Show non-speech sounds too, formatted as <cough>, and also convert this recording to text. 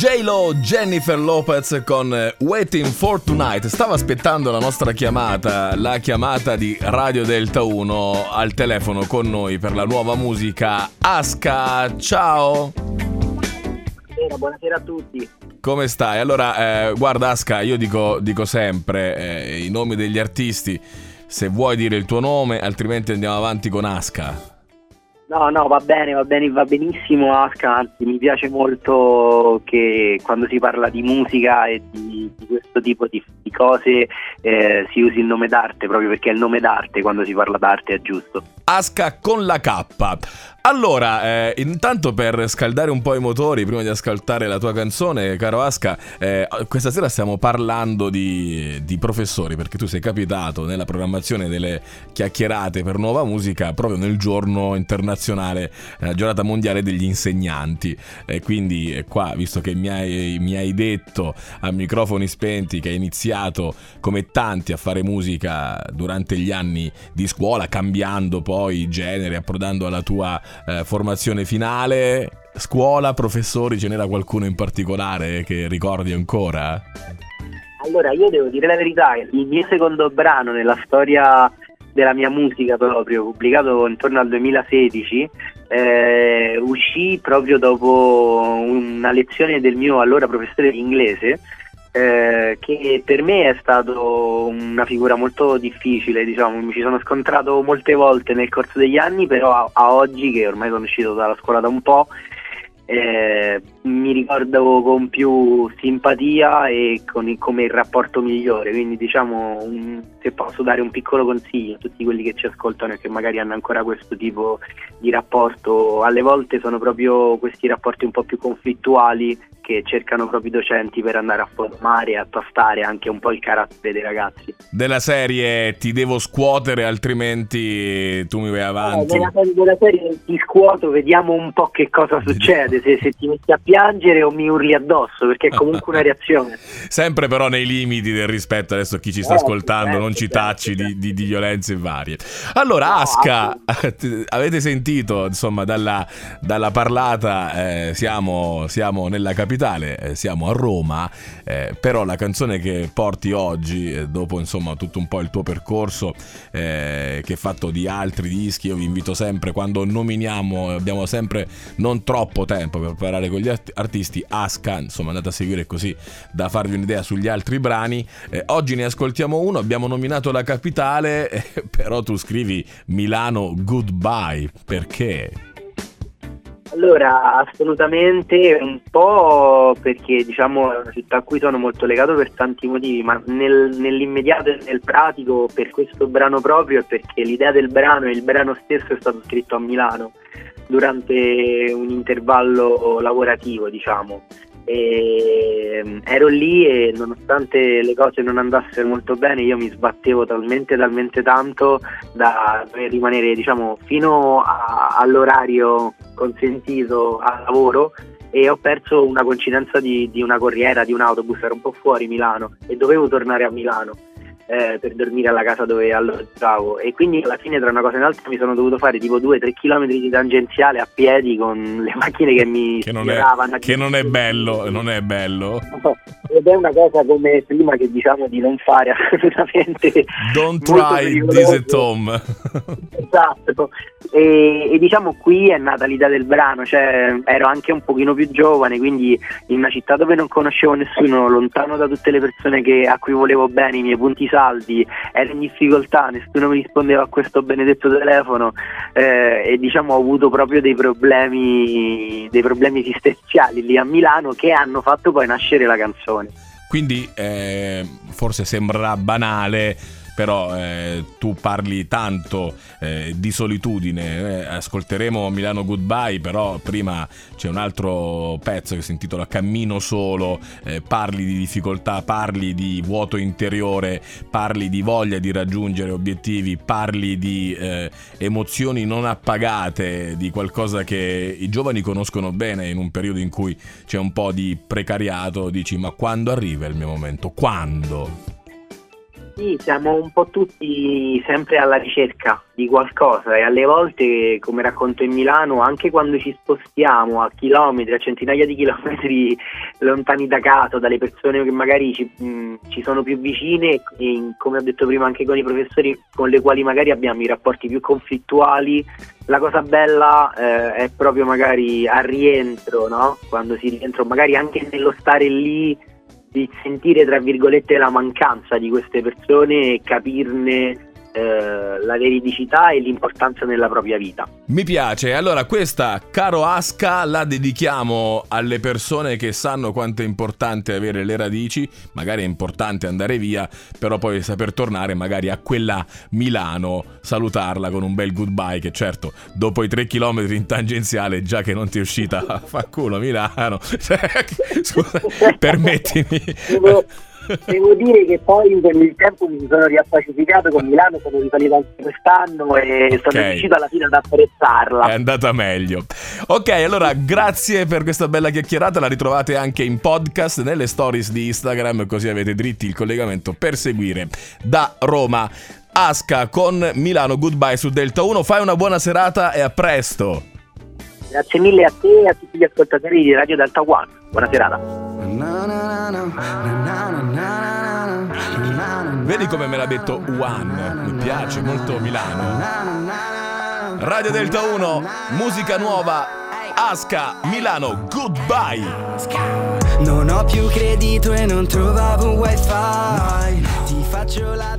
J-Lo Jennifer Lopez con eh, Waiting for Tonight. Stavo aspettando la nostra chiamata, la chiamata di Radio Delta 1 al telefono con noi per la nuova musica. Aska, ciao! Buonasera, buonasera a tutti. Come stai? Allora, eh, guarda Aska, io dico, dico sempre eh, i nomi degli artisti, se vuoi dire il tuo nome, altrimenti andiamo avanti con Aska. No, no, va bene, va bene, va benissimo Aska, anzi mi piace molto che quando si parla di musica e di, di questo tipo di, di cose eh, si usi il nome d'arte, proprio perché è il nome d'arte quando si parla d'arte è giusto. Aska con la K. Allora, eh, intanto per scaldare un po' i motori, prima di ascoltare la tua canzone, caro Aska, eh, questa sera stiamo parlando di, di, professori, perché tu sei capitato nella programmazione delle chiacchierate per nuova musica proprio nel giorno internazionale, la giornata mondiale degli insegnanti. E quindi eh, qua, visto che mi hai, mi hai detto a microfoni spenti che hai iniziato come tanti a fare musica durante gli anni di scuola, cambiando poi genere, approdando alla tua eh, formazione finale, scuola, professori, ce n'era qualcuno in particolare che ricordi ancora? Allora, io devo dire la verità, il mio secondo brano nella storia della mia musica proprio, pubblicato intorno al 2016, eh, uscì proprio dopo una lezione del mio allora professore di inglese eh, che per me è stato una figura molto difficile, diciamo, mi ci sono scontrato molte volte nel corso degli anni, però a, a oggi che ormai sono uscito dalla scuola da un po', eh, mi ricordo con più simpatia e con il, come il rapporto migliore, quindi diciamo un, se posso dare un piccolo consiglio a tutti quelli che ci ascoltano e che magari hanno ancora questo tipo di rapporto, alle volte sono proprio questi rapporti un po' più conflittuali che cercano proprio i docenti per andare a formare e a tastare anche un po' il carattere dei ragazzi. Della serie ti devo scuotere altrimenti tu mi vai avanti. Eh, della, della serie ti scuoto, vediamo un po' che cosa succede, se, se ti metti a piangere o mi urli addosso, perché è comunque una reazione. <laughs> Sempre però nei limiti del rispetto, adesso chi ci sta eh, ascoltando certo, non ci certo, tacci. Di, di, di, violenze varie. Allora no, Aska, <laughs> avete sentito insomma dalla, dalla parlata, eh, siamo, siamo nella capitale eh, siamo a Roma, eh, però la canzone che porti oggi, eh, dopo insomma tutto un po' il tuo percorso eh, che è fatto di altri dischi, io vi invito sempre quando nominiamo, abbiamo sempre non troppo tempo per parlare con gli art- artisti, Aska, insomma andate a seguire così da farvi un'idea sugli altri brani. Eh, oggi ne ascoltiamo uno, abbiamo nominato la capitale, <laughs> eh, però tu scrivi Milano Goodbye, perché? Allora, assolutamente un po' perché diciamo è una città a cui sono molto legato per tanti motivi, ma nel, nell'immediato e nel pratico per questo brano proprio è perché l'idea del brano e il brano stesso è stato scritto a Milano durante un intervallo lavorativo, diciamo. E mm, ero lì e nonostante le cose non andassero molto bene io mi sbattevo talmente talmente tanto da rimanere diciamo fino a, all'orario consentito al lavoro e ho perso una coincidenza di, di una corriera di un autobus ero un po' fuori Milano e dovevo tornare a Milano eh, per dormire alla casa dove alloggiavo e quindi alla fine tra una cosa e un'altra mi sono dovuto fare tipo 2-3 km di tangenziale a piedi con <laughs> le macchine che mi che non, è, che non è bello non è bello. Ed è una cosa come prima che diciamo di non fare <laughs> assolutamente. Don't try this at home. Esatto. E, e, diciamo qui è nata l'idea del brano cioè ero anche un pochino più giovane quindi in una città dove non conoscevo nessuno lontano da tutte le persone che, a cui volevo bene i miei punti saldi saldi, ero in difficoltà, nessuno mi rispondeva a questo benedetto telefono eh, e diciamo ho avuto proprio dei problemi, dei problemi esistenziali lì a Milano che hanno fatto poi nascere la canzone. Quindi eh, forse sembrerà banale però eh, tu parli tanto eh, di solitudine, eh, ascolteremo Milano Goodbye, però prima c'è un altro pezzo che si intitola Cammino solo, eh, parli di difficoltà, parli di vuoto interiore, parli di voglia di raggiungere obiettivi, parli di eh, emozioni non appagate, di qualcosa che i giovani conoscono bene in un periodo in cui c'è un po' di precariato, dici ma quando arriva il mio momento? Quando? Sì, siamo un po' tutti sempre alla ricerca di qualcosa e alle volte, come racconto in Milano, anche quando ci spostiamo a chilometri, a centinaia di chilometri <laughs> lontani da casa, dalle persone che magari ci, mh, ci sono più vicine e come ho detto prima anche con i professori con le quali magari abbiamo i rapporti più conflittuali, la cosa bella eh, è proprio magari al rientro, no? quando si rientra, magari anche nello stare lì di sentire tra virgolette la mancanza di queste persone e capirne eh, la veridicità e l'importanza nella propria vita. Mi piace, allora questa caro Asca la dedichiamo alle persone che sanno quanto è importante avere le radici, magari è importante andare via, però poi saper tornare magari a quella Milano, salutarla con un bel goodbye che certo dopo i tre chilometri in tangenziale già che non ti è uscita <laughs> fa culo Milano, <laughs> scusa, <laughs> permettimi. Devo dire che poi con il tempo mi sono riappacificato con Milano, sono risalito anche quest'anno e okay. sono riuscito alla fine ad apprezzarla. È andata meglio. Ok, allora grazie per questa bella chiacchierata, la ritrovate anche in podcast nelle stories di Instagram, così avete dritti il collegamento per seguire da Roma. Asca con Milano Goodbye su Delta 1, fai una buona serata e a presto. Grazie mille a te e a tutti gli ascoltatori di Radio Delta One. Buona serata. Vedi come me l'ha detto One, mi piace molto Milano. Radio Delta 1, musica nuova, Asca, Milano, goodbye. Non ho più credito e non trovavo wifi. Ti faccio la